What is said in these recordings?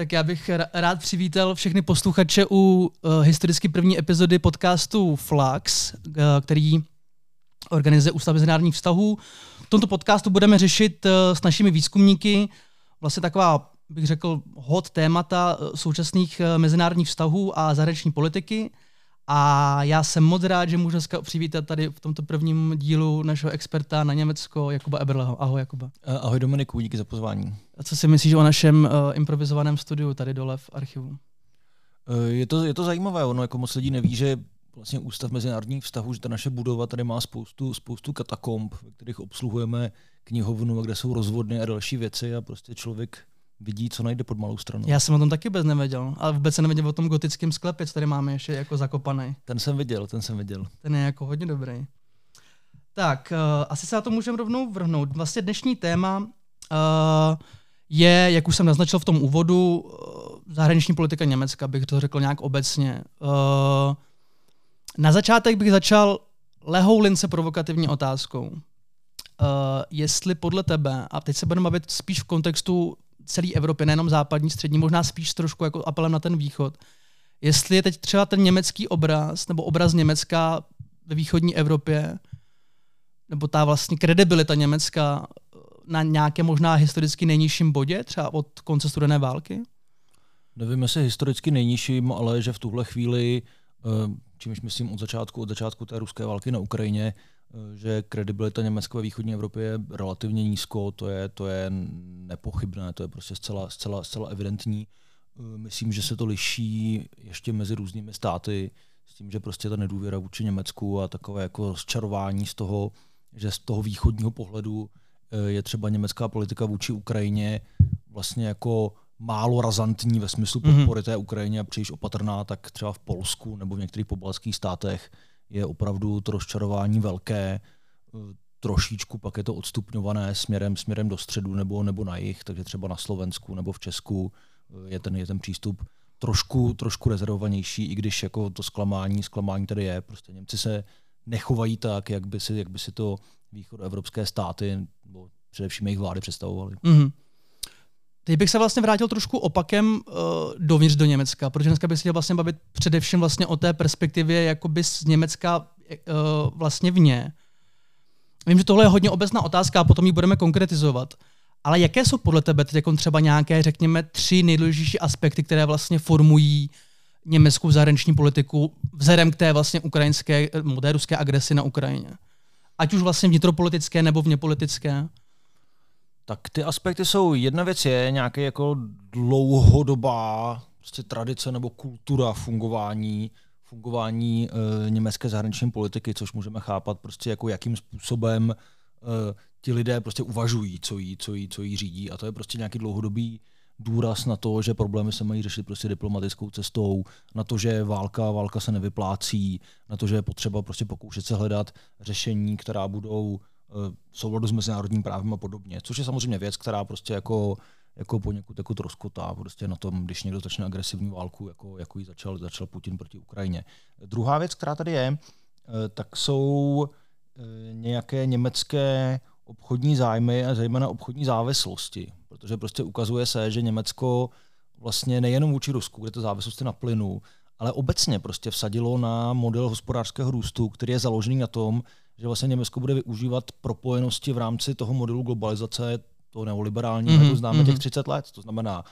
Tak já bych rád přivítal všechny posluchače u uh, historicky první epizody podcastu Flux, uh, který organizuje Ústav mezinárodních vztahů. V tomto podcastu budeme řešit uh, s našimi výzkumníky vlastně taková, bych řekl, hot témata současných mezinárodních vztahů a zahraniční politiky. A já jsem moc rád, že můžu dneska přivítat tady v tomto prvním dílu našeho experta na Německo, Jakuba Eberleho. Ahoj, Jakuba. Eh, ahoj, Dominiku, díky za pozvání. A co si myslíš o našem uh, improvizovaném studiu tady dole v archivu? Uh, je, to, je to zajímavé, ono jako moc lidí neví, že vlastně Ústav mezinárodních vztahů, že ta naše budova tady má spoustu, spoustu katakomb, ve kterých obsluhujeme knihovnu, kde jsou rozvodny a další věci a prostě člověk vidí, co najde pod malou stranu. Já jsem o tom taky vůbec nevěděl, ale vůbec jsem nevěděl o tom gotickém sklepě, co tady máme ještě jako zakopaný. Ten jsem viděl, ten jsem viděl. Ten je jako hodně dobrý. Tak, uh, asi se na to můžeme rovnou vrhnout. Vlastně dnešní téma uh, je, jak už jsem naznačil v tom úvodu, uh, zahraniční politika Německa, bych to řekl nějak obecně. Uh, na začátek bych začal lehou lince provokativní otázkou. Uh, jestli podle tebe, a teď se budeme bavit spíš v kontextu celé Evropy, nejenom západní, střední, možná spíš trošku jako apelem na ten východ. Jestli je teď třeba ten německý obraz, nebo obraz Německa ve východní Evropě, nebo ta vlastně kredibilita Německa na nějaké možná historicky nejnižším bodě, třeba od konce studené války? Nevím, jestli historicky nejnižším, ale že v tuhle chvíli, eh, čímž myslím od začátku, od začátku té ruské války na Ukrajině, že kredibilita Německa ve východní Evropě je relativně nízko, to je, to je nepochybné, to je prostě zcela, zcela, zcela evidentní. Eh, myslím, že se to liší ještě mezi různými státy, s tím, že prostě ta nedůvěra vůči Německu a takové jako rozčarování z toho, že z toho východního pohledu eh, je třeba německá politika vůči Ukrajině vlastně jako málo razantní ve smyslu mhm. podpory té Ukrajině a příliš opatrná, tak třeba v Polsku nebo v některých pobalských státech je opravdu to rozčarování velké, trošičku pak je to odstupňované směrem, směrem do středu nebo, nebo na jih, takže třeba na Slovensku nebo v Česku je ten, je ten přístup trošku, trošku rezervovanější, i když jako to zklamání, zklamání tady je. Prostě Němci se nechovají tak, jak by si, jak by si to východoevropské státy, nebo především jejich vlády představovali. Mm-hmm. Teď bych se vlastně vrátil trošku opakem uh, dovnitř do Německa, protože dneska bych se chtěl vlastně bavit především vlastně o té perspektivě jakoby z Německa uh, vlastně vně. Vím, že tohle je hodně obecná otázka a potom ji budeme konkretizovat. Ale jaké jsou podle tebe teď jako třeba nějaké, řekněme, tři nejdůležitější aspekty, které vlastně formují německou zahraniční politiku vzhledem k té vlastně ukrajinské, té ruské agresi na Ukrajině? Ať už vlastně vnitropolitické nebo vněpolitické? Tak ty aspekty jsou, jedna věc je nějaký jako dlouhodobá prostě tradice nebo kultura fungování fungování e, německé zahraniční politiky, což můžeme chápat prostě jako jakým způsobem e, ti lidé prostě uvažují, co jí, co, jí, co jí řídí. A to je prostě nějaký dlouhodobý důraz na to, že problémy se mají řešit prostě diplomatickou cestou, na to, že válka, válka se nevyplácí, na to, že je potřeba prostě pokoušet se hledat řešení, která budou v souladu s mezinárodním právem a podobně. Což je samozřejmě věc, která prostě jako, jako poněkud jako troskotá prostě na tom, když někdo začne agresivní válku, jako, jako ji začal, začal Putin proti Ukrajině. Druhá věc, která tady je, eh, tak jsou eh, nějaké německé obchodní zájmy a zejména obchodní závislosti, protože prostě ukazuje se, že Německo vlastně nejenom vůči Rusku, kde to závislosti na plynu, ale obecně prostě vsadilo na model hospodářského růstu, který je založený na tom, že vlastně Německo bude využívat propojenosti v rámci toho modelu globalizace, toho neoliberálního, mm-hmm. to známe mm-hmm. těch 30 let. To znamená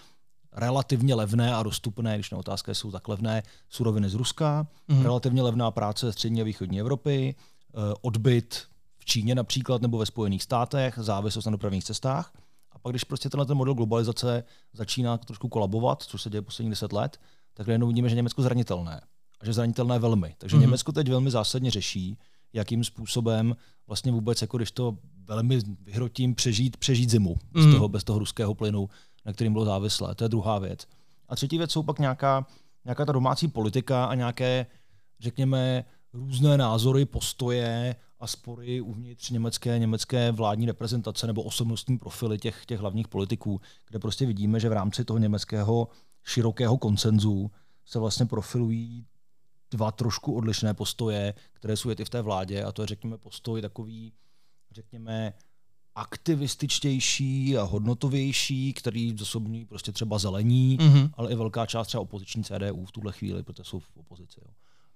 relativně levné a dostupné, když na otázka jsou tak levné, suroviny z Ruska, mm-hmm. relativně levná práce ze střední a východní Evropy, eh, odbyt v Číně například nebo ve Spojených státech, závislost na dopravních cestách. A pak, když prostě tenhle ten model globalizace začíná trošku kolabovat, což se děje posledních 10 let, tak najednou vidíme, že Německo zranitelné. A že zranitelné velmi. Takže mm-hmm. Německo teď velmi zásadně řeší, jakým způsobem vlastně vůbec, jako když to velmi vyhrotím, přežít, přežít zimu mm. bez, toho, bez toho ruského plynu, na kterým bylo závislé. To je druhá věc. A třetí věc jsou pak nějaká, nějaká ta domácí politika a nějaké, řekněme, různé názory, postoje a spory uvnitř německé, německé vládní reprezentace nebo osobnostní profily těch, těch hlavních politiků, kde prostě vidíme, že v rámci toho německého širokého koncenzu se vlastně profilují dva trošku odlišné postoje, které jsou i v té vládě, a to je, řekněme, postoj takový, řekněme, aktivističtější a hodnotovější, který zosobní prostě třeba zelení, mm-hmm. ale i velká část třeba opoziční CDU v tuhle chvíli, protože jsou v opozici. Jo.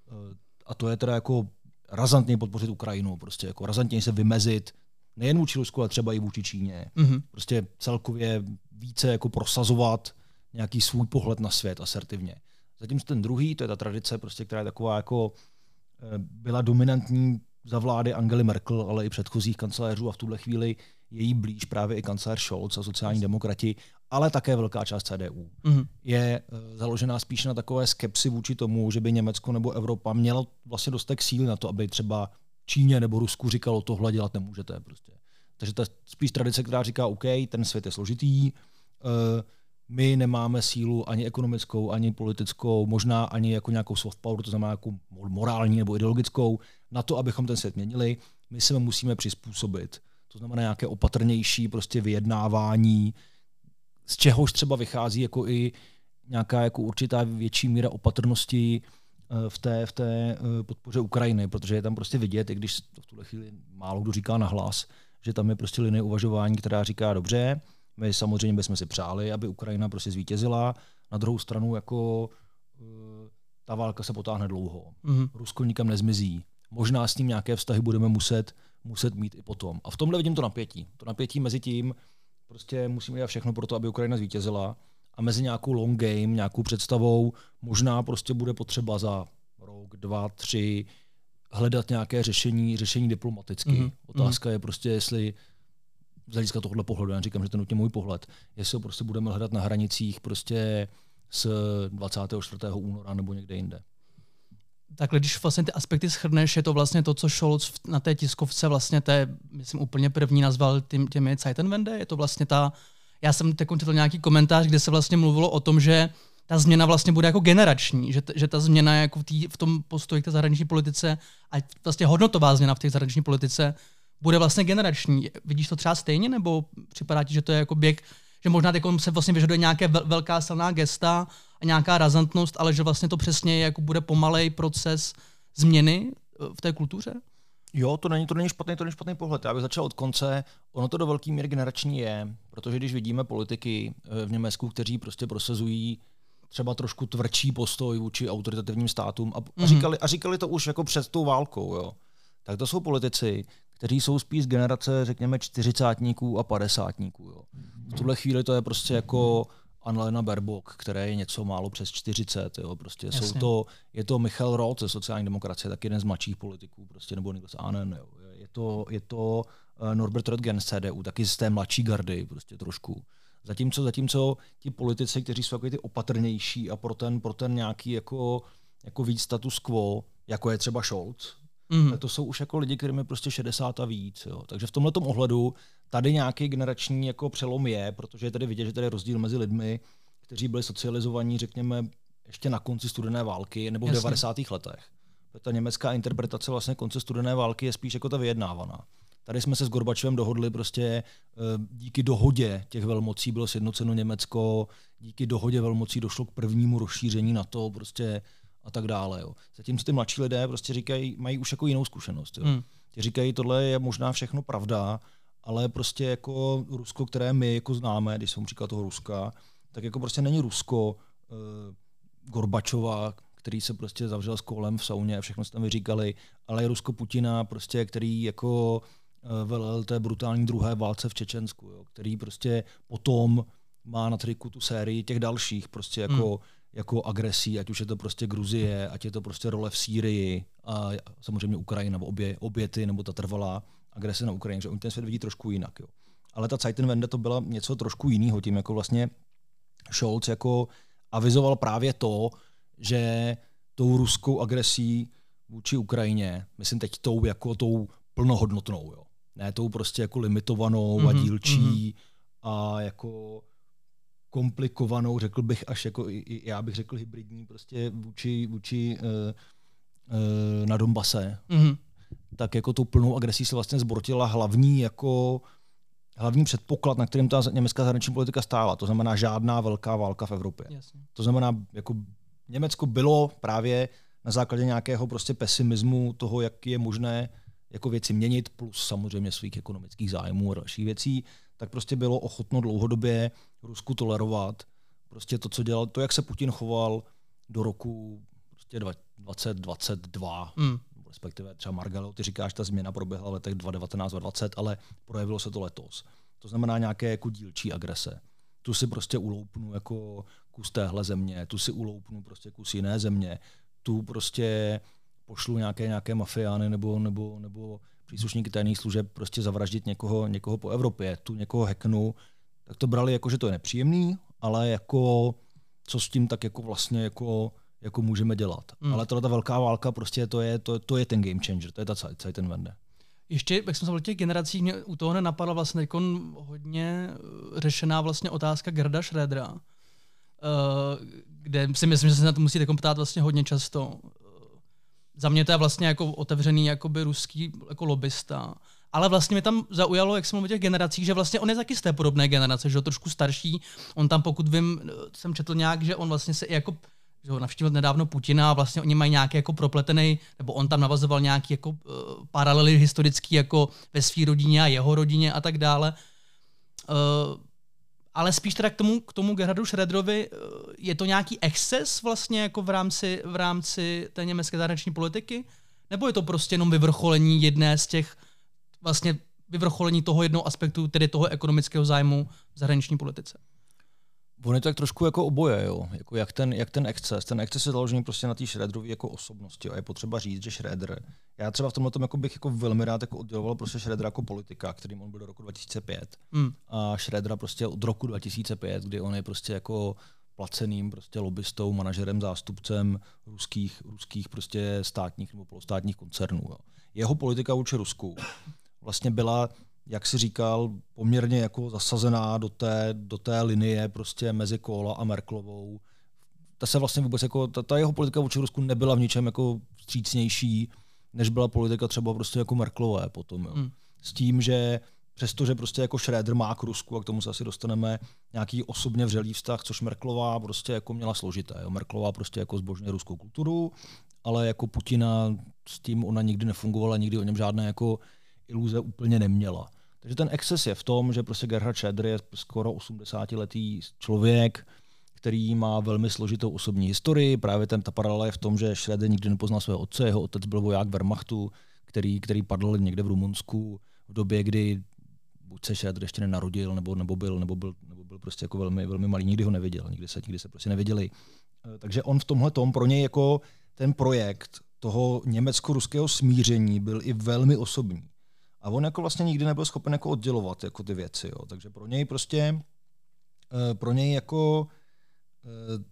Eh, a to je teda jako razantně podpořit Ukrajinu, prostě jako razantně se vymezit nejen vůči Rusku, ale třeba i vůči Číně. Mm-hmm. Prostě celkově více jako prosazovat nějaký svůj pohled na svět asertivně. Zatímco ten druhý, to je ta tradice, prostě, která je taková jako eh, byla dominantní za vlády Angely Merkel, ale i předchozích kancelářů a v tuhle chvíli je jí blíž právě i kancléř Scholz a sociální demokrati, ale také velká část CDU. Mm-hmm. Je uh, založená spíše na takové skepsi vůči tomu, že by Německo nebo Evropa mělo vlastně dostatek síly na to, aby třeba Číně nebo Rusku říkalo, tohle dělat nemůžete. Prostě. Takže to je spíš tradice, která říká, OK, ten svět je složitý, uh, my nemáme sílu ani ekonomickou, ani politickou, možná ani jako nějakou soft power, to znamená jako morální nebo ideologickou, na to, abychom ten svět měnili, my se musíme přizpůsobit. To znamená nějaké opatrnější prostě vyjednávání, z čehož třeba vychází jako i nějaká jako určitá větší míra opatrnosti eh, v té, v té eh, podpoře Ukrajiny, protože je tam prostě vidět, i když to v tuhle chvíli málo kdo říká nahlas, že tam je prostě linie uvažování, která říká, dobře, my samozřejmě bychom si přáli, aby Ukrajina prostě zvítězila. Na druhou stranu jako uh, ta válka se potáhne dlouho. Mm-hmm. Rusko nikam nezmizí. Možná s ním nějaké vztahy budeme muset, muset mít i potom. A v tomhle vidím to napětí. To napětí mezi tím, prostě musíme dělat všechno pro to, aby Ukrajina zvítězila a mezi nějakou long game, nějakou představou, možná prostě bude potřeba za rok, dva, tři hledat nějaké řešení, řešení diplomaticky. Mm-hmm. Otázka je prostě, jestli z hlediska tohohle pohledu, já říkám, že to nutně můj pohled, jestli ho prostě budeme hledat na hranicích prostě z 24. února nebo někde jinde. Takhle, když vlastně ty aspekty schrneš, je to vlastně to, co Scholz na té tiskovce vlastně té, myslím, úplně první nazval tím, těmi Zeitenwende, je to vlastně ta, já jsem teď četl nějaký komentář, kde se vlastně mluvilo o tom, že ta změna vlastně bude jako generační, že, že ta změna jako v, tý, v tom postoji k té zahraniční politice a vlastně hodnotová změna v té zahraniční politice bude vlastně generační. Vidíš to třeba stejně, nebo připadá ti, že to je jako běh, že možná teď se vlastně vyžaduje nějaké velká silná gesta a nějaká razantnost, ale že vlastně to přesně je, jako bude pomalej proces změny eh, v té kultuře? Jo, to není, to není špatný, to není špatný pohled. Já bych začal od konce. Ono to do velké míry generační je, protože když vidíme politiky eh, v Německu, kteří prostě prosazují třeba trošku tvrdší postoj vůči autoritativním státům a, mm-hmm. a, mhm. říkali, a říkali to už jako před tou válkou, jo. Tak to jsou politici, kteří jsou spíš z generace, řekněme, čtyřicátníků a padesátníků. Jo. V tuhle chvíli to je prostě jako Annalena Baerbock, které je něco málo přes 40. Jo. Prostě jsou to, je to Michal Roth ze sociální demokracie, tak jeden z mladších politiků, prostě, nebo Niklas Anen. Jo. Je to, je to uh, Norbert Röttgen z CDU, taky z té mladší gardy prostě trošku. Zatímco, zatímco ti politici, kteří jsou jako ty opatrnější a pro ten, pro ten nějaký jako, jako víc status quo, jako je třeba Scholz, mm. tak to jsou už jako lidi, kterým je prostě 60 a víc. Jo. Takže v tomhle ohledu tady nějaký generační jako přelom je, protože je tady vidět, že tady je rozdíl mezi lidmi, kteří byli socializovaní, řekněme, ještě na konci studené války nebo v Jasně. 90. letech. Ta německá interpretace vlastně konce studené války je spíš jako ta vyjednávaná. Tady jsme se s Gorbačovem dohodli prostě eh, díky dohodě těch velmocí bylo sjednoceno Německo, díky dohodě velmocí došlo k prvnímu rozšíření na to, prostě a tak dále. Jo. Zatímco ty mladší lidé prostě říkají, mají už jako jinou zkušenost. Jo. Hmm. Ty říkají, tohle je možná všechno pravda, ale prostě jako Rusko, které my jako známe, když jsem říkal toho Ruska, tak jako prostě není Rusko uh, Gorbačova, který se prostě zavřel s kolem v sauně a všechno se tam vyříkali, ale je Rusko Putina, prostě, který jako uh, velel té brutální druhé válce v Čečensku, jo, který prostě potom má na triku tu sérii těch dalších, prostě jako hmm jako agresí, ať už je to prostě Gruzie, ať je to prostě role v Sýrii a samozřejmě Ukrajina, obě, obě ty, nebo ta trvalá agrese na Ukrajině, že oni ten svět vidí trošku jinak. Jo. Ale ta Zeitenwende to byla něco trošku jiného, tím jako vlastně Scholz jako avizoval právě to, že tou ruskou agresí vůči Ukrajině, myslím teď tou jako tou plnohodnotnou, jo. ne tou prostě jako limitovanou mm-hmm, a mhm, dílčí mm-hmm. a jako komplikovanou, řekl bych až jako, já bych řekl hybridní, prostě vůči, vůči uh, uh, na Donbase, mm-hmm. tak jako tou plnou agresí se vlastně zbortila hlavní jako hlavní předpoklad, na kterém ta německá zahraniční politika stála. To znamená žádná velká válka v Evropě. Jasně. To znamená, jako Německo bylo právě na základě nějakého prostě pesimismu toho, jak je možné jako věci měnit, plus samozřejmě svých ekonomických zájmů a dalších věcí, tak prostě bylo ochotno dlouhodobě Rusku tolerovat prostě to, co dělal, to, jak se Putin choval do roku prostě 2022, mm. respektive třeba Margalo, ty říkáš, ta změna proběhla v letech 2019 a 2020, ale projevilo se to letos. To znamená nějaké jako dílčí agrese. Tu si prostě uloupnu jako kus téhle země, tu si uloupnu prostě kus jiné země, tu prostě pošlu nějaké, nějaké mafiány nebo, nebo, nebo příslušníky tajných služeb prostě zavraždit někoho, někoho po Evropě, tu někoho heknu, tak to brali jako, že to je nepříjemný, ale jako co s tím tak jako vlastně jako, jako můžeme dělat. Mm. Ale ta velká válka prostě to je, to, to je ten game changer, to je ta celý, ten vende. Ještě, jak jsem se těch generací, mě u toho nenapadla vlastně hodně eh, řešená vlastně otázka Gerda Schrödera, uh, kde si myslím, že se na to musíte ptát vlastně hodně často. Za mě to je vlastně jako otevřený jakoby ruský jako lobista. Ale vlastně mě tam zaujalo, jak jsem mluvil o těch generacích, že vlastně on je taky z té podobné generace, že je trošku starší. On tam, pokud vím, jsem četl nějak, že on vlastně se i jako že ho navštívil nedávno Putina a vlastně oni mají nějaký jako propletený, nebo on tam navazoval nějaký jako uh, paralely historický jako ve své rodině a jeho rodině a tak dále. Uh, ale spíš teda k tomu, k tomu Gerhardu Schröderovi, uh, je to nějaký exces vlastně jako v rámci, v rámci té německé zahraniční politiky? Nebo je to prostě jenom vyvrcholení jedné z těch vlastně vyvrcholení toho jednoho aspektu, tedy toho ekonomického zájmu v zahraniční politice? On je to tak trošku jako oboje, jo. Jako jak, ten, jak ten exces. Ten exces je založený prostě na té Schroederové jako osobnosti. Jo. A je potřeba říct, že Schroeder, já třeba v tomhle tom jako bych jako velmi rád jako odděloval prostě Schroedera jako politika, kterým on byl do roku 2005. Mm. A Schroedera prostě od roku 2005, kdy on je prostě jako placeným prostě lobbystou, manažerem, zástupcem ruských, ruských prostě státních nebo polostátních koncernů. Jo. Jeho politika vůči Rusku vlastně byla jak si říkal, poměrně jako zasazená do té, do té linie prostě mezi Kola a Merklovou. Ta se vlastně vůbec jako, ta, ta jeho politika vůči Rusku nebyla v ničem jako vstřícnější, než byla politika třeba prostě jako Merklové potom. Jo. Hmm. S tím, že přestože prostě jako Schröder má k Rusku, a k tomu se asi dostaneme, nějaký osobně vřelý vztah, což Merklová prostě jako měla složité. Jo. Merklová prostě jako zbožňuje ruskou kulturu, ale jako Putina s tím ona nikdy nefungovala, nikdy o něm žádné jako iluze úplně neměla. Takže ten exces je v tom, že prostě Gerhard Schröder je skoro 80-letý člověk, který má velmi složitou osobní historii. Právě ten, ta paralela je v tom, že Schröder nikdy nepoznal svého otce, jeho otec byl voják Wehrmachtu, který, který padl někde v Rumunsku v době, kdy buď se Schröder ještě nenarodil, nebo, nebo, byl, nebo, byl, nebo byl prostě jako velmi, velmi malý, nikdy ho neviděl, nikdy se, nikdy se prostě neviděli. Eh, takže on v tomhle tom pro něj jako ten projekt toho německo-ruského smíření byl i velmi osobní. A on jako vlastně nikdy nebyl schopen jako oddělovat jako ty věci. Jo. Takže pro něj prostě, eh, pro něj jako eh,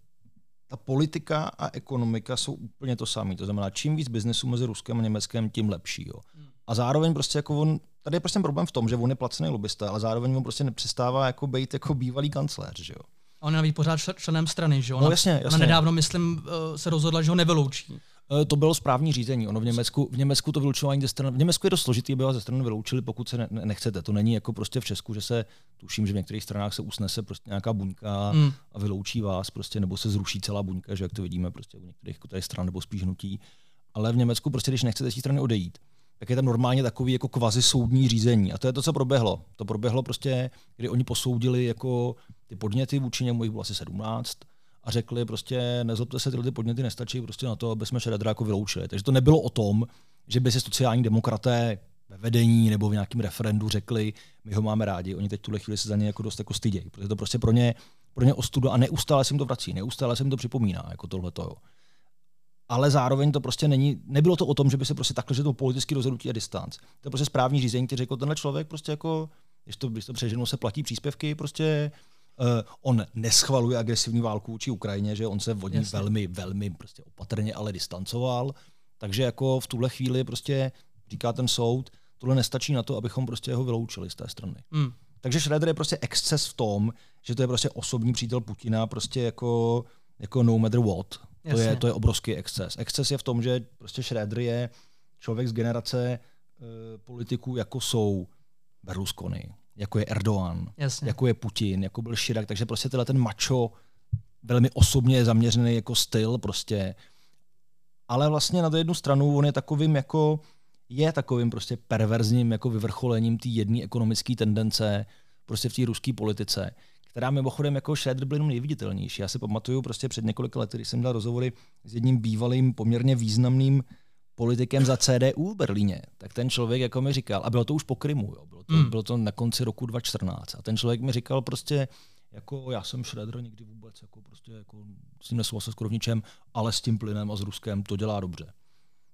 ta politika a ekonomika jsou úplně to samé. To znamená, čím víc biznesu mezi Ruskem a Německem, tím lepší. Jo. Hmm. A zároveň prostě jako on, tady je prostě problém v tom, že on je placený lobbysta, ale zároveň on prostě nepřestává jako být jako bývalý kancléř, že jo. A on je pořád členem strany, že jo? No jasně, jasně. Ona nedávno, myslím, eh, se rozhodla, že ho nevyloučí. Eh, to bylo správní řízení. Ono v Německu, v Německu to vylučování ze strany, v Německu je to složitý, aby vás ze strany vyloučili, pokud se ne, nechcete. To není jako prostě v Česku, že se tuším, že v některých stranách se usnese prostě nějaká buňka mm. a vyloučí vás, prostě, nebo se zruší celá buňka, že jak to vidíme prostě u některých jako tady stran nebo spíš hnutí. Ale v Německu prostě, když nechcete z té strany odejít, tak je tam normálně takový jako kvazi soudní řízení. A to je to, co proběhlo. To proběhlo prostě, kdy oni posoudili jako ty podněty vůči němu, jich bylo asi 17, a řekli prostě nezlobte se, tyhle ty podněty nestačí prostě na to, aby jsme jako vyloučili. Takže to nebylo o tom, že by si sociální demokraté ve vedení nebo v nějakém referendu řekli, my ho máme rádi. Oni teď tuhle chvíli se za ně jako dost jako stydějí, protože to prostě pro ně, pro ně ostuda a neustále se jim to vrací, neustále se jim to připomíná, jako tohleto. Jo. Ale zároveň to prostě není, nebylo to o tom, že by se prostě takhle, že to politický rozhodnutí a distanc. To je prostě správní řízení, který řekl, tenhle člověk prostě jako, když to, když to přeženu, se platí příspěvky, prostě on neschvaluje agresivní válku vůči Ukrajině, že on se od ní velmi, velmi prostě opatrně ale distancoval. Takže jako v tuhle chvíli prostě říká ten soud, tohle nestačí na to, abychom prostě ho vyloučili z té strany. Mm. Takže Schroeder je prostě exces v tom, že to je prostě osobní přítel Putina, prostě jako, jako no matter what. To je, to je obrovský exces. Exces je v tom, že prostě Schroeder je člověk z generace uh, politiků, jako jsou Berlusconi, jako je Erdogan, Jasně. jako je Putin, jako byl Širak, takže prostě tenhle ten macho velmi osobně zaměřený jako styl prostě. Ale vlastně na tu jednu stranu on je takovým jako je takovým prostě perverzním jako vyvrcholením té jedné ekonomické tendence prostě v té ruské politice, která mimochodem jako Schroeder byl jenom nejviditelnější. Já si pamatuju prostě před několika lety, když jsem dal rozhovory s jedním bývalým poměrně významným politikem za CDU v Berlíně, tak ten člověk jako mi říkal, a bylo to už po Krymu, jo, bylo, to, mm. bylo to na konci roku 2014, a ten člověk mi říkal prostě, jako já jsem Schroeder nikdy vůbec jako prostě jako s tím nesouhlasil skoro v ničem, ale s tím plynem a s Ruskem to dělá dobře.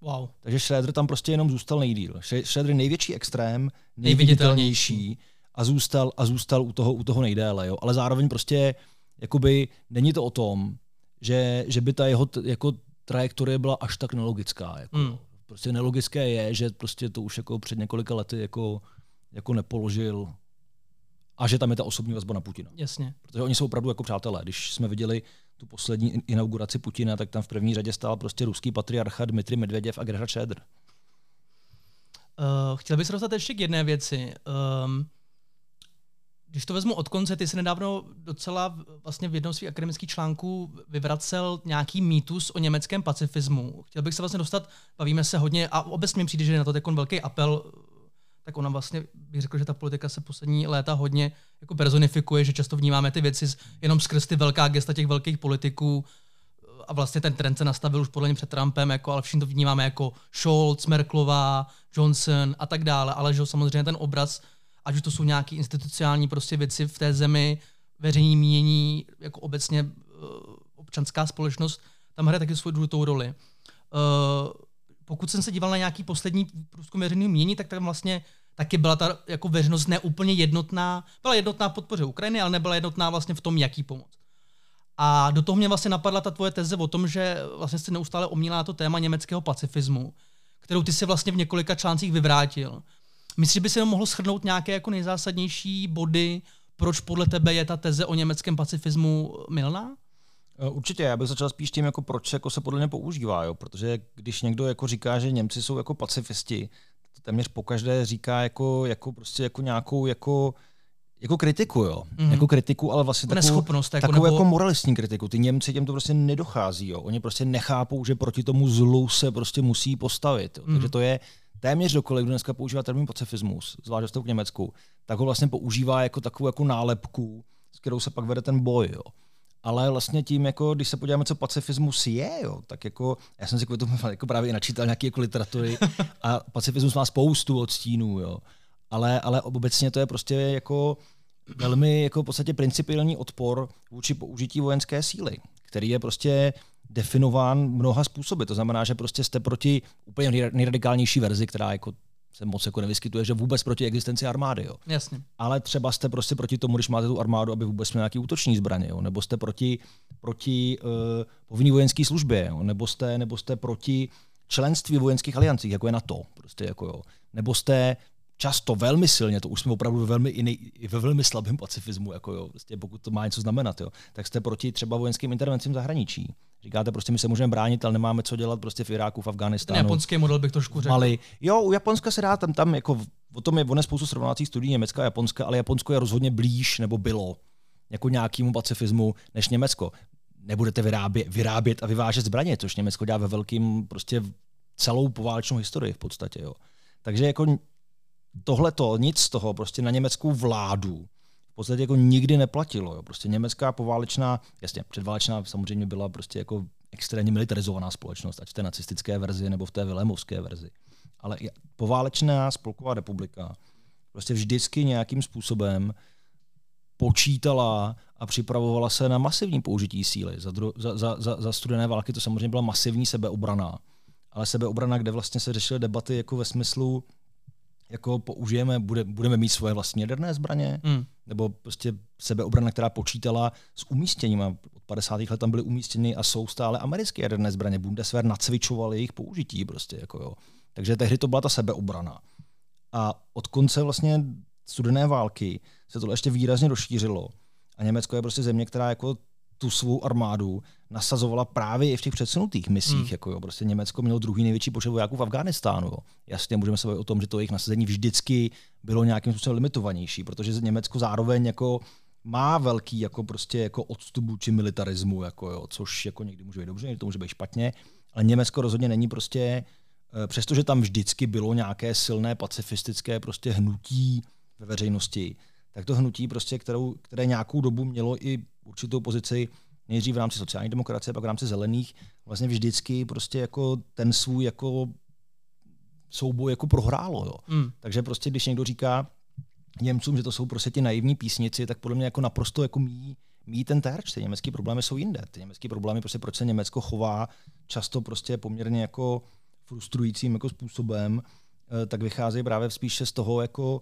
Wow. Takže Schroeder tam prostě jenom zůstal nejdíl. Schroeder největší extrém, nejviditelnější a zůstal, a zůstal u toho, u toho nejdéle. Jo. Ale zároveň prostě jakoby není to o tom, že, že by ta jeho jako trajektorie byla až tak nelogická. Jako. Mm. Prostě nelogické je, že prostě to už jako před několika lety jako, jako nepoložil a že tam je ta osobní vazba na Putina. Jasně. Protože oni jsou opravdu jako přátelé. Když jsme viděli tu poslední inauguraci Putina, tak tam v první řadě stál prostě ruský patriarcha Dmitry Medveděv a Gerhard Schröder. Uh, chtěl bych se dostat ještě k jedné věci. Um, když to vezmu od konce, ty jsi nedávno docela vlastně v jednom svých akademických článků vyvracel nějaký mýtus o německém pacifismu. Chtěl bych se vlastně dostat, bavíme se hodně a obecně mi přijde, že je na to takový velký apel, tak ona vlastně, bych řekl, že ta politika se poslední léta hodně jako personifikuje, že často vnímáme ty věci jenom skrz ty velká gesta těch velkých politiků a vlastně ten trend se nastavil už podle mě před Trumpem, jako, ale všichni to vnímáme jako Scholz, Merklová, Johnson a tak dále, ale že samozřejmě ten obraz ať už to jsou nějaké institucionální prostě věci v té zemi, veřejní mínění, jako obecně uh, občanská společnost, tam hraje taky svou důležitou roli. Uh, pokud jsem se díval na nějaký poslední průzkum veřejného mínění, tak tam vlastně taky byla ta jako veřejnost neúplně jednotná. Byla jednotná v podpoře Ukrajiny, ale nebyla jednotná vlastně v tom, jaký pomoc. A do toho mě vlastně napadla ta tvoje teze o tom, že vlastně si neustále omílá to téma německého pacifismu, kterou ty si vlastně v několika článcích vyvrátil. Myslíš, že by se mohl shrnout nějaké jako nejzásadnější body, proč podle tebe je ta teze o německém pacifismu milná? Eh, určitě, já bych začal spíš tím, jako proč jako se podle mě používá, jo? protože když někdo jako říká, že Němci jsou jako pacifisti, to téměř pokaždé říká jako, jako, prostě jako nějakou jako, jako kritiku, jo. Mm. Jako kritiku, ale vlastně takovou, Neschopnost, jako, takovou nebo... jako moralistní kritiku. Ty Němci těm to prostě nedochází, jo. Oni prostě nechápou, že proti tomu zlu se prostě musí postavit. Jo. Mm. Takže to je, téměř dokoliv, kdo dneska používá termín pacifismus, zvlášť v Německu, tak ho vlastně používá jako takovou jako nálepku, s kterou se pak vede ten boj. Jo. Ale vlastně tím, jako, když se podíváme, co pacifismus je, jo, tak jako, já jsem si kvůli tomu jako právě načítal nějaké jako literatury a pacifismus má spoustu odstínů, jo. Ale, ale obecně to je prostě jako velmi jako v podstatě principiální odpor vůči použití vojenské síly, který je prostě definován mnoha způsoby. To znamená, že prostě jste proti úplně nejradikálnější verzi, která jako se moc jako nevyskytuje, že vůbec proti existenci armády. Jo. Jasně. Ale třeba jste prostě proti tomu, když máte tu armádu, aby vůbec měl nějaký útoční zbraně, jo. nebo jste proti, proti uh, povinné vojenské službě, jo. nebo, jste, nebo jste proti členství vojenských aliancích, jako je NATO. Prostě jako jo. Nebo jste často velmi silně, to už jsme opravdu ve velmi, jiný, ve velmi slabém pacifismu, jako jo, prostě pokud to má něco znamenat, jo, tak jste proti třeba vojenským intervencím zahraničí. Říkáte prostě, my se můžeme bránit, ale nemáme co dělat prostě v Iráku, v Afganistánu. Ten japonský model bych trošku řekl. Mali. Jo, u Japonska se dá tam, tam jako, o tom je ono spoustu srovnávacích studií Německa a Japonska, ale Japonsko je rozhodně blíž, nebo bylo, jako nějakému pacifismu, než Německo. Nebudete vyrábět, vyrábět a vyvážet zbraně, což Německo dělá ve velkým prostě celou poválečnou historii v podstatě. Jo. Takže jako tohle to, nic z toho prostě na německou vládu v podstatě jako nikdy neplatilo. Jo. Prostě německá poválečná, jasně, předválečná samozřejmě byla prostě jako extrémně militarizovaná společnost, ať v té nacistické verzi nebo v té vilémovské verzi. Ale poválečná spolková republika prostě vždycky nějakým způsobem počítala a připravovala se na masivní použití síly. Za, dru- za, za, za, za studené války to samozřejmě byla masivní sebeobrana, ale sebeobrana, kde vlastně se řešily debaty jako ve smyslu, jako použijeme, bude, budeme mít svoje vlastní jaderné zbraně, mm. nebo prostě sebeobrana, která počítala s umístěním. A od 50. let tam byly umístěny a jsou stále americké jaderné zbraně. Bundeswehr nacvičoval jejich použití. Prostě, jako jo. Takže tehdy to byla ta sebeobrana. A od konce vlastně studené války se to ještě výrazně rozšířilo. A Německo je prostě země, která jako tu svou armádu nasazovala právě i v těch předsunutých misích. Hmm. Jako jo. Prostě Německo mělo druhý největší počet vojáků v Afghánistánu. Jo. Jasně, můžeme se bavit o tom, že to jejich nasazení vždycky bylo nějakým způsobem limitovanější, protože Německo zároveň jako má velký jako prostě jako odstup či militarismu, jako jo, což jako někdy může být dobře, někdy to může být špatně, ale Německo rozhodně není prostě eh, přestože tam vždycky bylo nějaké silné pacifistické prostě hnutí ve veřejnosti, tak to hnutí, prostě, kterou, které nějakou dobu mělo i určitou pozici nejdřív v rámci sociální demokracie, pak v rámci zelených, vlastně vždycky prostě jako ten svůj jako souboj jako prohrálo. Jo. Mm. Takže prostě, když někdo říká Němcům, že to jsou prostě ti naivní písnici, tak podle mě jako naprosto jako mí, mí ten terč. Ty německé problémy jsou jinde. Ty německé problémy, prostě proč se Německo chová často prostě poměrně jako frustrujícím jako způsobem, eh, tak vycházejí právě spíše z toho, jako,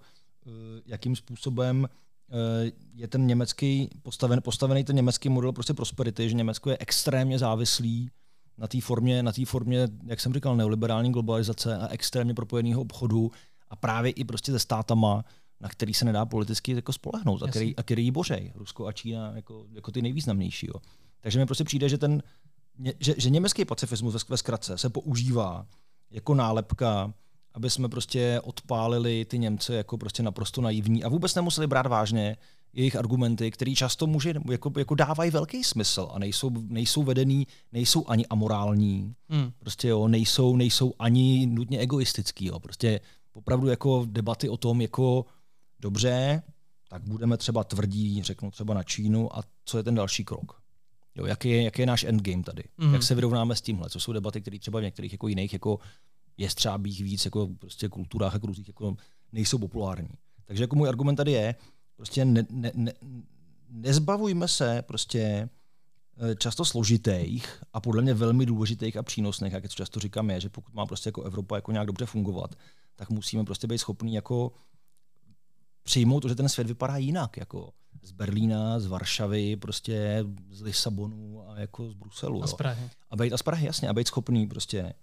jakým způsobem eh, je ten německý postaven, postavený ten německý model prostě prosperity, že Německo je extrémně závislý na té formě, na té formě, jak jsem říkal, neoliberální globalizace a extrémně propojeného obchodu a právě i prostě se státama, na který se nedá politicky jako spolehnout a který, a který ji bořej. Rusko a Čína jako, jako ty nejvýznamnější. Jo. Takže mi prostě přijde, že ten že, že německý pacifismus ve, ve zkratce se používá jako nálepka, aby jsme prostě odpálili ty Němce jako prostě naprosto naivní a vůbec nemuseli brát vážně jejich argumenty, které často může, jako, jako dávají velký smysl a nejsou, nejsou vedený, nejsou ani amorální, hmm. prostě jo, nejsou, nejsou ani nutně egoistický, jo, prostě opravdu jako debaty o tom, jako dobře, tak budeme třeba tvrdí, řeknu třeba na Čínu a co je ten další krok. Jo, jaký, je, jaký je náš endgame tady? Mm. Jak se vyrovnáme s tímhle? Co jsou debaty, které třeba v některých jako jiných jako jestřábých víc jako prostě kulturách a kruzích jako nejsou populární. Takže jako můj argument tady je, prostě ne, ne, ne, nezbavujme se prostě eh, často složitých a podle mě velmi důležitých a přínosných, jak to často říkám, je, že pokud má prostě jako Evropa jako nějak dobře fungovat, tak musíme prostě být schopní jako přijmout to, že ten svět vypadá jinak, jako z Berlína, z Varšavy, prostě z Lisabonu a jako z Bruselu. A z Prahy. A být, a z Prahy, jasně, a být schopný prostě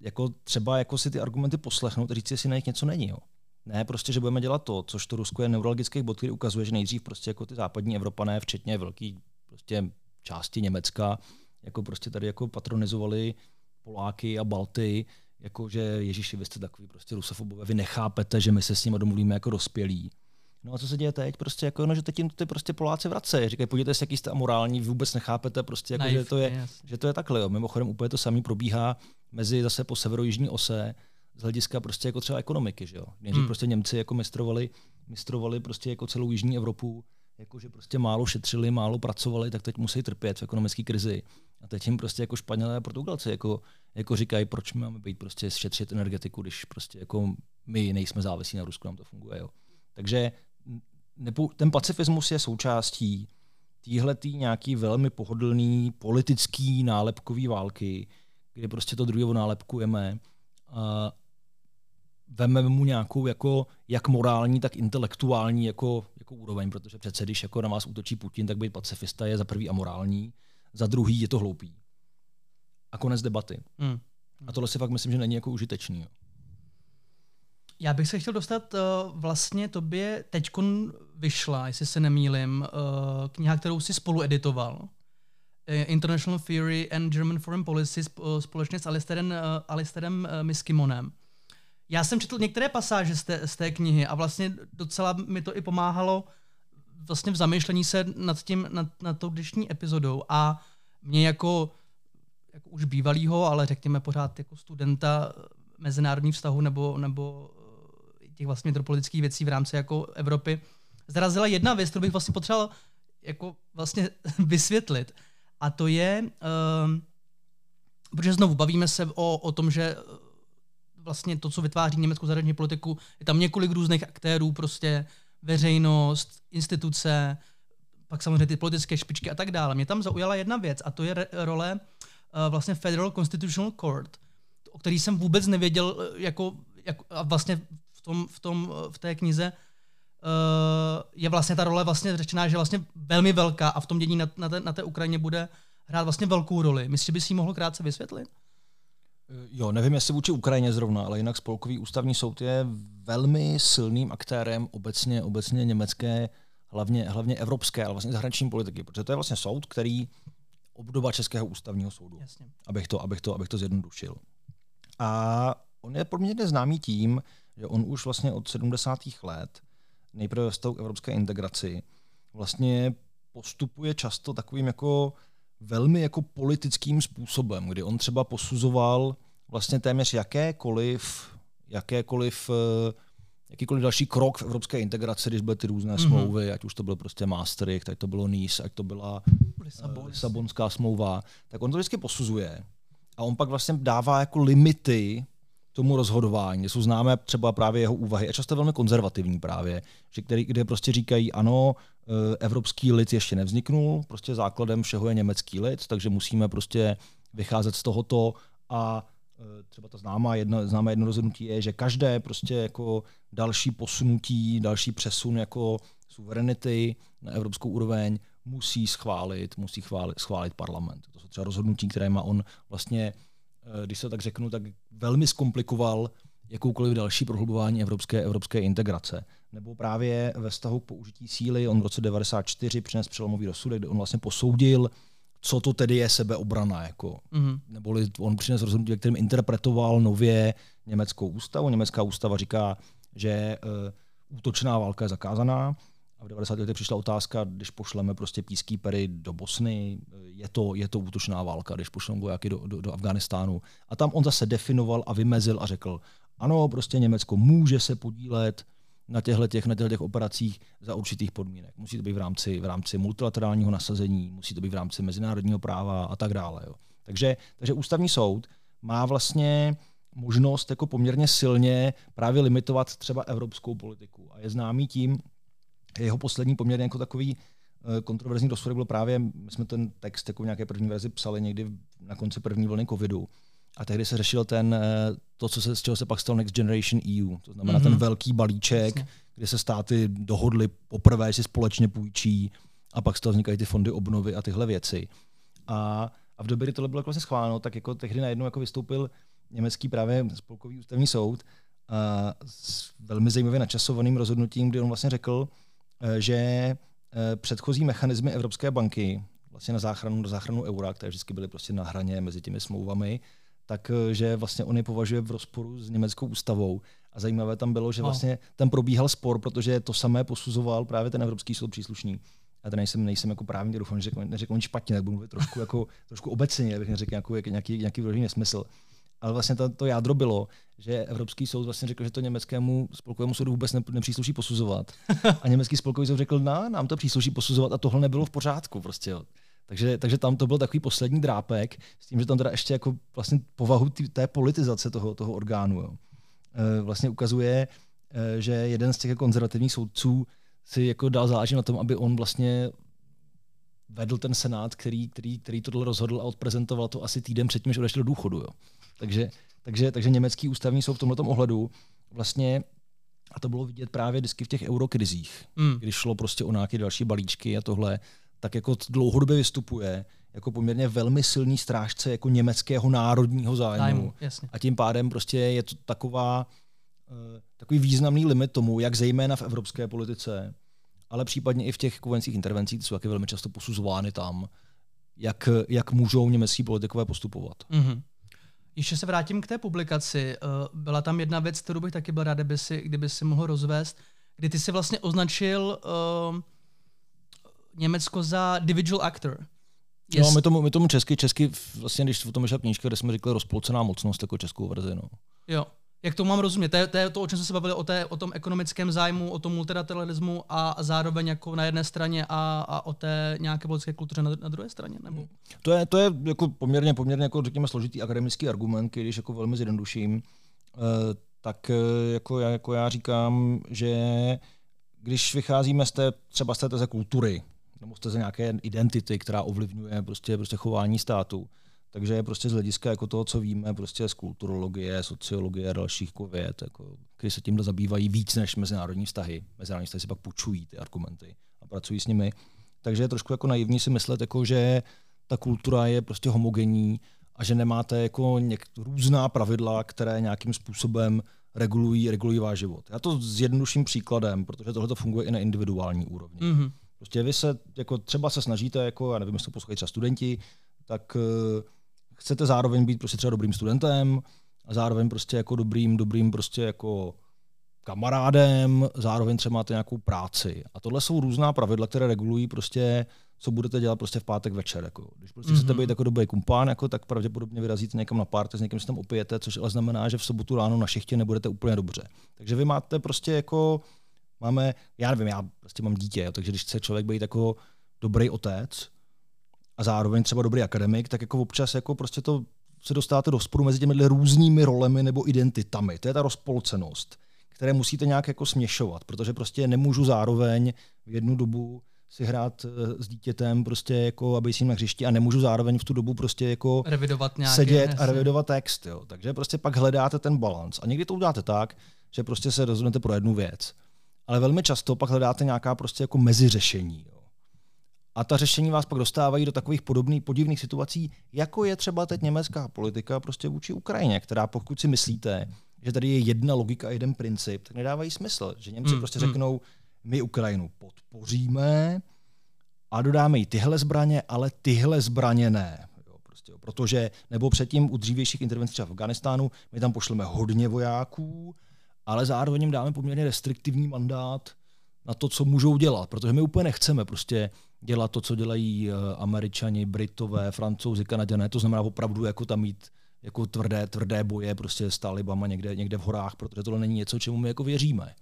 jako třeba jako si ty argumenty poslechnout a říct, jestli na nich něco není. Jo. Ne, prostě, že budeme dělat to, což to Rusko je neurologický bod, který ukazuje, že nejdřív prostě jako ty západní Evropané, včetně velký prostě části Německa, jako prostě tady jako patronizovali Poláky a Balty, jako že Ježíši, vy jste takový prostě rusofobové, vy nechápete, že my se s nimi domluvíme jako dospělí. No a co se děje teď? Prostě jako, no, že teď jim ty prostě Poláci vracejí. Říkají, podívejte se, jaký jste amorální, vy vůbec nechápete, prostě jako, že, to je, že to je takhle. Jo. Mimochodem úplně to samé probíhá mezi zase po severojižní ose z hlediska prostě jako třeba ekonomiky. Že jo. hmm. prostě Němci jako mistrovali, mistrovali prostě jako celou jižní Evropu, jako že prostě málo šetřili, málo pracovali, tak teď musí trpět v ekonomické krizi. A teď jim prostě jako Španělé a Portugalci jako, jako říkají, proč máme být prostě šetřit energetiku, když prostě jako my nejsme závislí na Rusku, nám to funguje. Jo. Takže ten pacifismus je součástí týhletý nějaký velmi pohodlný politický nálepkový války, kde prostě to druhého nálepkujeme a vememe mu nějakou jako jak morální, tak intelektuální jako, jako úroveň, protože přece když jako na vás útočí Putin, tak být pacifista je za prvý amorální, za druhý je to hloupý. A konec debaty. Hmm. A tohle si fakt myslím, že není jako užitečný. Jo. Já bych se chtěl dostat, uh, vlastně tobě teď vyšla, jestli se nemýlim, uh, kniha, kterou si spolu editoval. Uh, International Theory and German Foreign Policy uh, společně s Alisterem, uh, Alisterem Miskimonem. Já jsem četl některé pasáže z té, z té knihy a vlastně docela mi to i pomáhalo vlastně v zamýšlení se nad, tím, nad, nad tou dnešní epizodou a mě jako, jako už bývalýho, ale řekněme pořád jako studenta mezinárodní vztahu nebo, nebo těch vlastně metropolitických věcí v rámci jako Evropy, zarazila jedna věc, kterou bych vlastně potřeboval jako vlastně vysvětlit. A to je, uh, protože znovu bavíme se o, o tom, že eh, vlastně to, co vytváří německou zahraniční politiku, je tam několik různých aktérů, prostě veřejnost, instituce, pak samozřejmě ty politické špičky a tak dále. Mě tam zaujala jedna věc a to je re- role uh, vlastně Federal Constitutional Court, o který jsem vůbec nevěděl, jako, jako a vlastně tom, v, tom, v té knize je vlastně ta role vlastně řečená, že vlastně velmi velká a v tom dění na, na, té, na té Ukrajině bude hrát vlastně velkou roli. Myslíš, že by si ji mohl krátce vysvětlit? Eh, jo, nevím, jestli vůči Ukrajině zrovna, ale jinak spolkový ústavní soud je velmi silným aktérem obecně, obecně německé, hlavně, hlavně evropské, ale vlastně zahraniční politiky, protože to je vlastně soud, který obdoba Českého ústavního soudu, Jasně. Abych, to, abych, to, abych to zjednodušil. A on je poměrně známý tím, že on už vlastně od 70. let, nejprve ve k evropské integraci, vlastně postupuje často takovým jako velmi jako politickým způsobem, kdy on třeba posuzoval vlastně téměř jakékoliv, jakékoliv uh, jakýkoliv další krok v evropské integraci, když byly ty různé mm-hmm. smlouvy, ať už to byl prostě Maastricht, ať to bylo Nice, ať to byla Lisabon, uh, Lisabonská smlouva, tak on to vždycky posuzuje. A on pak vlastně dává jako limity tomu rozhodování. Jsou známé třeba právě jeho úvahy a často velmi konzervativní právě, že který, kde prostě říkají, ano, eh, evropský lid ještě nevzniknul, prostě základem všeho je německý lid, takže musíme prostě vycházet z tohoto a eh, třeba ta známá jedno, známé jedno rozhodnutí je, že každé prostě jako další posunutí, další přesun jako suverenity na evropskou úroveň musí schválit, musí schválit, schválit parlament. To jsou třeba rozhodnutí, které má on vlastně když se tak řeknu, tak velmi zkomplikoval jakoukoliv další prohlubování evropské, evropské integrace. Nebo právě ve vztahu k použití síly, on v roce 94 přinesl přelomový rozsudek, kde on vlastně posoudil, co to tedy je sebeobrana. Jako. Mm-hmm. Neboli on přinesl rozhodnutí, kterým interpretoval nově německou ústavu. Německá ústava říká, že uh, útočná válka je zakázaná, v 90. letech přišla otázka, když pošleme prostě peacekeepery do Bosny, je to, je to útočná válka, když pošleme vojáky do, do, do Afganistánu. A tam on zase definoval a vymezil a řekl, ano, prostě Německo může se podílet na těchto, těch, na těchto těch operacích za určitých podmínek. Musí to být v rámci, v rámci multilaterálního nasazení, musí to být v rámci mezinárodního práva a tak dále. Jo. Takže, takže ústavní soud má vlastně možnost jako poměrně silně právě limitovat třeba evropskou politiku. A je známý tím, jeho poslední poměrně jako takový eh, kontroverzní rozsudek byl právě, my jsme ten text jako v nějaké první verzi psali někdy na konci první vlny covidu. A tehdy se řešil ten, eh, to, co se, z čeho se pak stal Next Generation EU. To znamená mm-hmm. ten velký balíček, Jasně. kde se státy dohodly poprvé, že si společně půjčí a pak z toho vznikají ty fondy obnovy a tyhle věci. A, a v době, kdy tohle bylo vlastně schváleno, tak jako tehdy najednou jako vystoupil německý právě spolkový ústavní soud a s velmi zajímavě načasovaným rozhodnutím, kdy on vlastně řekl, Eh, že eh, předchozí mechanismy Evropské banky vlastně na záchranu, na záchranu eura, které vždycky byly prostě na hraně mezi těmi smlouvami, tak eh, vlastně on je považuje v rozporu s německou ústavou. A zajímavé tam bylo, že vlastně tam probíhal spor, protože to samé posuzoval právě ten Evropský soud příslušný. Já tady nejsem, nejsem jako právník, doufám, že neřekl nic špatně, tak budu mluvit trošku, jako, trošku obecně, abych neřekl nějaký, nějaký, nějaký nesmysl ale vlastně to, to jádro bylo, že Evropský soud vlastně řekl, že to německému spolkovému soudu vůbec nepřísluší posuzovat. A německý spolkový soud řekl, no, nám to přísluší posuzovat a tohle nebylo v pořádku. Prostě, jo. Takže, takže tam to byl takový poslední drápek, s tím, že tam teda ještě jako vlastně povahu tý, té politizace toho, toho orgánu. Jo. E, vlastně ukazuje, e, že jeden z těch konzervativních soudců si jako dal záležet na tom, aby on vlastně vedl ten senát, který, který, který tohle rozhodl a odprezentoval to asi týden předtím, než odešel do důchodu. Jo. Takže, takže, takže německý ústavní soud v tomto ohledu vlastně a to bylo vidět právě vždycky v těch eurokrizích, mm. když šlo prostě o nějaké další balíčky a tohle, tak jako dlouhodobě vystupuje jako poměrně velmi silný strážce jako německého národního zájmu. zájmu jasně. A tím pádem prostě je to taková, uh, takový významný limit tomu, jak zejména v evropské politice, ale případně i v těch vojenských intervencích, ty jsou taky velmi často posuzovány tam, jak, jak můžou německý politikové postupovat. Mm-hmm. Ještě se vrátím k té publikaci. Eh, byla tam jedna věc, kterou bych taky byl rád, kdyby si, kdyby si mohl rozvést, kdy ty si vlastně označil uh, Německo za individual actor. Jest... No, my tomu, my tomu česky, česky, vlastně, když o tom vyšla knížka, kde jsme řekli rozpolcená mocnost jako českou verzi. No. Jo. Jak to mám rozumět? To je, to je to, o čem jsme se bavili, o, té, o tom ekonomickém zájmu, o tom multilateralismu a zároveň jako na jedné straně a, a o té nějaké politické kultuře na, na druhé straně? Nebo? To je, to je jako poměrně, poměrně jako, řekněme, složitý akademický argument, když jako velmi zjednoduším, eh, tak eh, jako já, jako já říkám, že když vycházíme z té, třeba z té teze kultury, nebo z té nějaké identity, která ovlivňuje prostě, prostě chování státu, takže prostě z hlediska jako toho, co víme prostě z kulturologie, sociologie a dalších jako věd, jako, které se tímhle zabývají víc než mezinárodní vztahy. Mezinárodní vztahy si pak půjčují ty argumenty a pracují s nimi. Takže je trošku jako naivní si myslet, jako, že ta kultura je prostě homogenní a že nemáte jako něk- různá pravidla, které nějakým způsobem regulují, regulují váš život. Já to s jednodušším příkladem, protože tohle to funguje i na individuální úrovni. Mm-hmm. Prostě vy se, jako třeba se snažíte, jako, já nevím, jestli to poslouchají třeba studenti, tak uh, chcete zároveň být prostě třeba dobrým studentem a zároveň prostě jako dobrým, dobrým prostě jako kamarádem, zároveň třeba máte nějakou práci. A tohle jsou různá pravidla, které regulují prostě, co budete dělat prostě v pátek večer. Jako. Když prostě mm-hmm. chcete být jako dobrý kumpán, jako, tak pravděpodobně vyrazíte někam na párty, s někým si tam opijete, což ale znamená, že v sobotu ráno na šichtě nebudete úplně dobře. Takže vy máte prostě jako, máme, já nevím, já prostě mám dítě, jo, takže když chce člověk být jako dobrý otec a zároveň třeba dobrý akademik, tak jako občas jako prostě to se dostáváte do sporu mezi těmi různými rolemi nebo identitami. To je ta rozpolcenost které musíte nějak jako směšovat, protože prostě nemůžu zároveň v jednu dobu si hrát eh, s dítětem, prostě jako, aby si na hřišti a nemůžu zároveň v tu dobu prostě jako revidovat nějaké, sedět a revidovat text. Jo. Takže prostě pak hledáte ten balans. A někdy to uděláte tak, že prostě se rozhodnete pro jednu věc. Ale velmi často pak hledáte nějaká prostě jako meziřešení. Jo. A ta řešení vás pak dostávají do takových podobných podivných situací, jako je třeba teď německá politika prostě vůči Ukrajině, která pokud si myslíte, že tady je jedna logika, jeden princip, tak nedávají smysl. Že Němci mm, prostě mm. řeknou, my Ukrajinu podpoříme a dodáme jí tyhle zbraně, ale tyhle zbraně ne. Jo, prostě, jo, protože, nebo předtím u dřívějších intervencí třeba v Afganistánu, my tam pošleme hodně vojáků, ale zároveň jim dáme poměrně restriktivní mandát na to, co můžou dělat, protože my úplně nechceme prostě dělat to, co dělají eh, američani, britové, francouzi, kanaděné, to znamená opravdu jako tam mít jako tvrdé, tvrdé boje prostě s talibama někde, někde v horách, protože tohle není něco, čemu my jako věříme.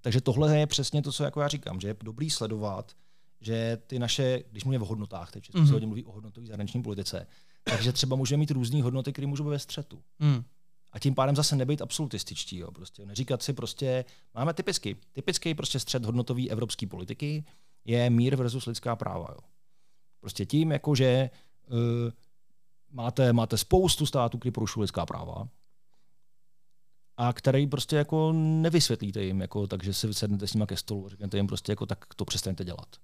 Takže tohle je přesně to, co jako já říkám, že je dobrý sledovat, že ty naše, když mluvíme o hodnotách, teď mm-hmm. se hodně mluví o hodnotové zahraniční politice, takže třeba můžeme mít různé hodnoty, které můžou být ve střetu. Mm. A tím pádem zase nebejt absolutističtí. Jo, prostě. Neříkat si prostě, máme typicky, typický prostě střed hodnotový evropské politiky je mír versus lidská práva. Jo. Prostě tím, jako že uh, máte, máte spoustu států, které porušují lidská práva, a který prostě jako nevysvětlíte jim, jako, takže si sednete s nimi ke stolu a řeknete jim prostě jako, tak to přestaňte dělat.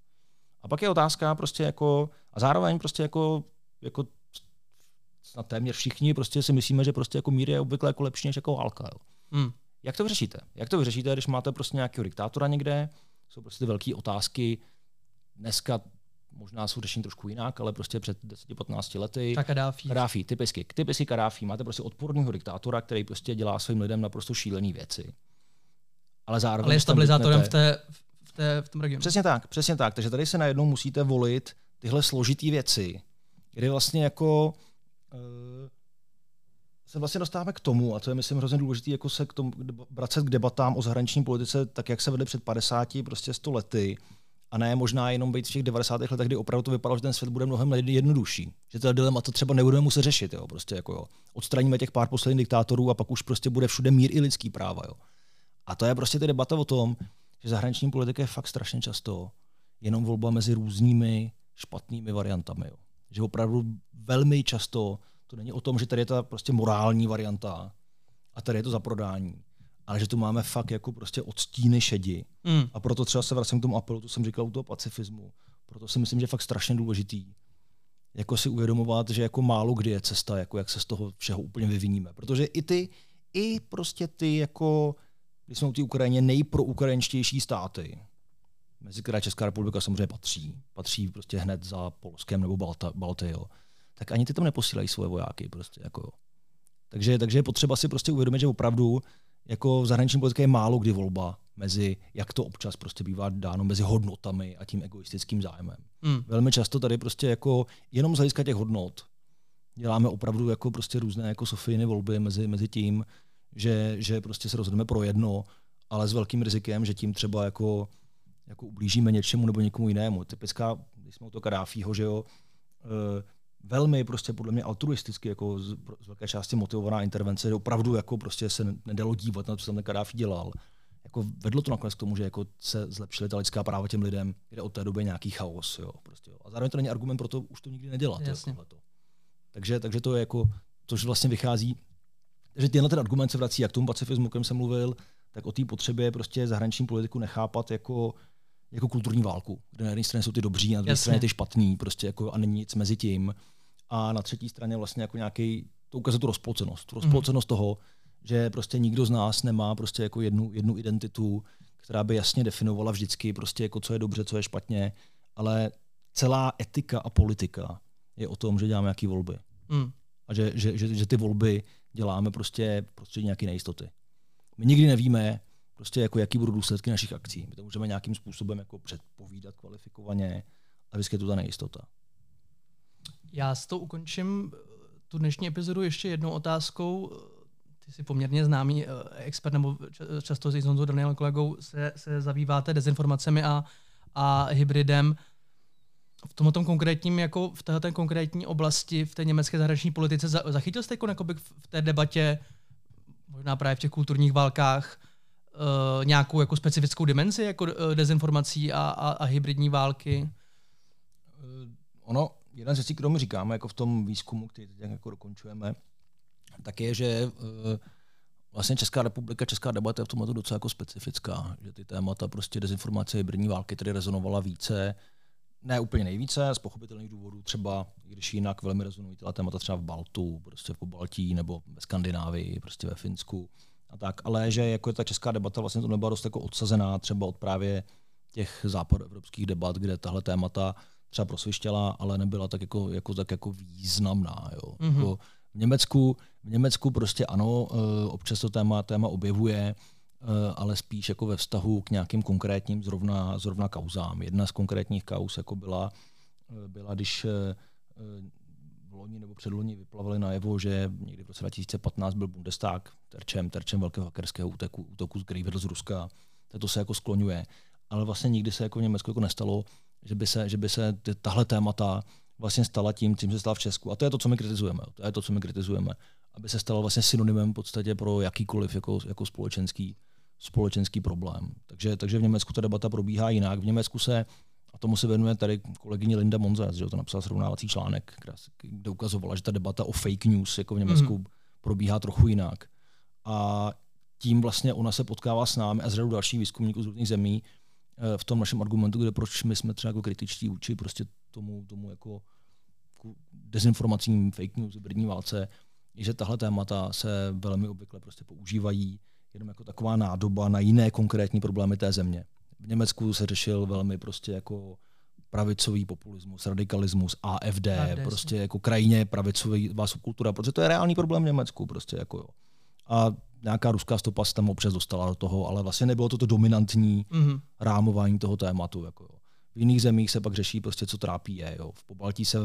A pak je otázka prostě jako, a zároveň prostě jako, jako snad téměř všichni prostě si myslíme, že prostě jako mír je obvykle jako lepší než jako válka. Jo. Hmm. Jak to vyřešíte? Jak to vyřešíte, když máte prostě nějakého diktátora někde? Jsou prostě velké otázky. Dneska možná jsou řešení trošku jinak, ale prostě před 10-15 lety. Tak Kadáfi. Kadáfi, typicky. Typicky Kadáfi. Máte prostě odporného diktátora, který prostě dělá svým lidem naprosto šílené věci. Ale zároveň. Ale je stabilizátorem v, té, v, té, v tom regionu. Přesně tak, přesně tak. Takže tady se najednou musíte volit tyhle složitý věci, kdy vlastně jako uh, se vlastně dostáváme k tomu, a to je myslím hrozně důležité, jako se k tomu vracet k debatám o zahraniční politice, tak jak se vedly před 50, prostě 100 lety, a ne možná jenom být v těch 90. letech, kdy opravdu to vypadalo, že ten svět bude mnohem jednodušší. Že to dilema to třeba nebudeme muset řešit. Jo. Prostě jako, jo. Odstraníme těch pár posledních diktátorů a pak už prostě bude všude mír i lidský práva. Jo. A to je prostě ty debata o tom, že zahraniční politika je fakt strašně často jenom volba mezi různými špatnými variantami. Jo. Že opravdu velmi často to není o tom, že tady je ta prostě morální varianta a tady je to za prodání ale že tu máme fakt jako prostě odstíny šedi. Mm. A proto třeba se vracím k tomu apelu, to jsem říkal u toho pacifismu. Proto si myslím, že je fakt strašně důležitý jako si uvědomovat, že jako málo kdy je cesta, jako jak se z toho všeho úplně vyviníme. Protože i ty, i prostě ty jako, když jsme u té Ukrajině, nejproukrajinštější státy, mezi které Česká republika samozřejmě patří, patří prostě hned za Polskem nebo Balta, Balty, jo, tak ani ty tam neposílají svoje vojáky. Prostě, jako. Takže, takže je potřeba si prostě uvědomit, že opravdu jako v zahraniční politice je málo kdy volba mezi, jak to občas prostě bývá dáno, mezi hodnotami a tím egoistickým zájmem. Mm. Velmi často tady prostě jako jenom z hlediska těch hodnot děláme opravdu jako prostě různé jako Sofijny volby mezi, mezi tím, že, že prostě se rozhodneme pro jedno, ale s velkým rizikem, že tím třeba jako, jako ublížíme něčemu nebo někomu jinému. Typická, když jsme u toho Kadáfího, že jo, eh, velmi prostě podle mě altruisticky jako z, z velké části motivovaná intervence, opravdu jako prostě se nedalo dívat na to, co tam ten Kadáfi dělal. Jako vedlo to nakonec k tomu, že jako se zlepšily ta lidská práva těm lidem, kde od té doby nějaký chaos. Jo, prostě, jo. A zároveň to není argument pro to už to nikdy nedělat. Jasně. Jo, takže, takže to je jako, což vlastně vychází, že tenhle ten argument se vrací jak k tomu pacifismu, o kterém jsem mluvil, tak o té potřebě prostě zahraniční politiku nechápat jako jako kulturní válku, kde na jedné straně jsou ty dobří, na druhé straně ty špatní, prostě jako a není nic mezi tím. A na třetí straně vlastně jako nějaký, to ukazuje tu rozpolcenost. Tu rozpolcenost mm. toho, že prostě nikdo z nás nemá prostě jako jednu, jednu identitu, která by jasně definovala vždycky prostě jako co je dobře, co je špatně, ale celá etika a politika je o tom, že děláme nějaké volby. Mm. A že, že, že, že ty volby děláme prostě prostředí nějaké nejistoty. My nikdy nevíme, prostě jako jaký budou důsledky našich akcí. My to můžeme nějakým způsobem jako předpovídat kvalifikovaně a vždycky je tu ta nejistota. Já s to ukončím tu dnešní epizodu ještě jednou otázkou. Ty jsi poměrně známý eh, expert, nebo často s Honzou Danielem kolegou se, se zabýváte dezinformacemi a, a hybridem. V tomto konkrétním, jako v této konkrétní oblasti, v té německé zahraniční politice, zachytil jste jako v té debatě, možná právě v těch kulturních válkách, uh, nějakou jako specifickou dimenzi jako uh, dezinformací a, a, a hybridní války? Ono, jedna z věcí, kterou my říkáme jako v tom výzkumu, který teď jako dokončujeme, tak je, že uh, vlastně Česká republika, Česká debata je v tomhle docela jako specifická, že ty témata prostě dezinformace, hybridní války tady rezonovala více, ne úplně nejvíce, z pochopitelných důvodů, třeba když jinak velmi rezonují tyhle témata třeba v Baltu, prostě v Pobaltí nebo ve Skandinávii, prostě ve Finsku a tak, ale že jako je ta česká debata vlastně to nebyla dost jako odsazená třeba od právě těch západoevropských debat, kde tahle témata třeba prosvištěla, ale nebyla tak jako, jako, tak jako významná. Jo. Mm-hmm. Jako v, Německu, v Německu prostě ano, eh, občas to téma, téma objevuje, eh, ale spíš jako ve vztahu k nějakým konkrétním zrovna, zrovna kauzám. Jedna z konkrétních kauz jako byla, eh, byla když loni nebo předloni vyplavili najevo, že někdy v roce 2015 byl Bundestag terčem, terčem velkého hackerského útoku, útoku z Griever z Ruska. To se jako skloňuje. Ale vlastně nikdy se jako v Německu jako nestalo, že by se, že by se tahle témata vlastně stala tím, tím se stala v Česku. A to je to, co my kritizujeme. To je to, co my kritizujeme. Aby se stalo vlastně synonymem v podstatě pro jakýkoliv jako, jako společenský, společenský problém. Takže, takže v Německu ta debata probíhá jinak. V Německu se, a tomu se věnuje tady kolegyně Linda Monzes, že to napsala srovnávací článek, kde ukazovala, že ta debata o fake news jako v Německu mm. probíhá trochu jinak. A tím vlastně ona se potkává s námi a s řadou dalších výzkumníků z různých zemí, Eh, v tom našem argumentu, kde proč my jsme třeba jako kritičtí vůči prostě tomu, tomu jako dezinformacím, fake news, hybridní válce, je, že tahle témata se velmi obvykle prostě používají jenom jako taková nádoba na jiné konkrétní problémy té země. V Německu se řešil velmi prostě jako pravicový populismus, radikalismus, AFD, AFD prostě jako krajině pravicový subkultura, protože to je reálný problém v Německu. Prostě jako jo. A nějaká ruská stopa se tam občas dostala do toho, ale vlastně nebylo to to dominantní mm-hmm. rámování toho tématu. Jako jo. V jiných zemích se pak řeší prostě, co trápí je. Jo. V Pobaltí se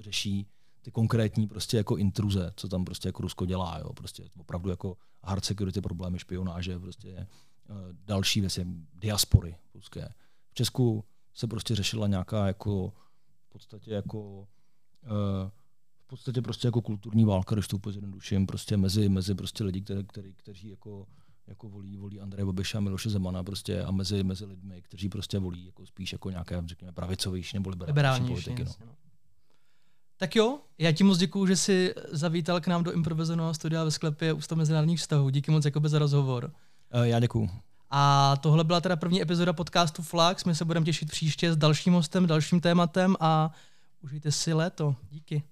řeší ty konkrétní prostě jako intruze, co tam prostě jako Rusko dělá. Jo. Prostě opravdu jako hard security problémy, špionáže, prostě uh, další věci, diaspory ruské. V Česku se prostě řešila nějaká jako v podstatě jako uh, podstatě prostě jako kulturní válka, když to úplně zjednoduším, prostě mezi, mezi prostě lidi, které, který, kteří jako, jako volí, volí Andreje Babiša a Miloše Zemana prostě a mezi, mezi lidmi, kteří prostě volí jako spíš jako nějaké, řekněme, pravicovější nebo liberální politiky. No. no. Tak jo, já ti moc děkuju, že jsi zavítal k nám do improvizovaného studia ve sklepě Ústav mezinárodních vztahů. Díky moc jakoby za rozhovor. Uh, já děkuju. A tohle byla teda první epizoda podcastu Flax. My se budeme těšit příště s dalším hostem, dalším tématem a užijte si léto. Díky.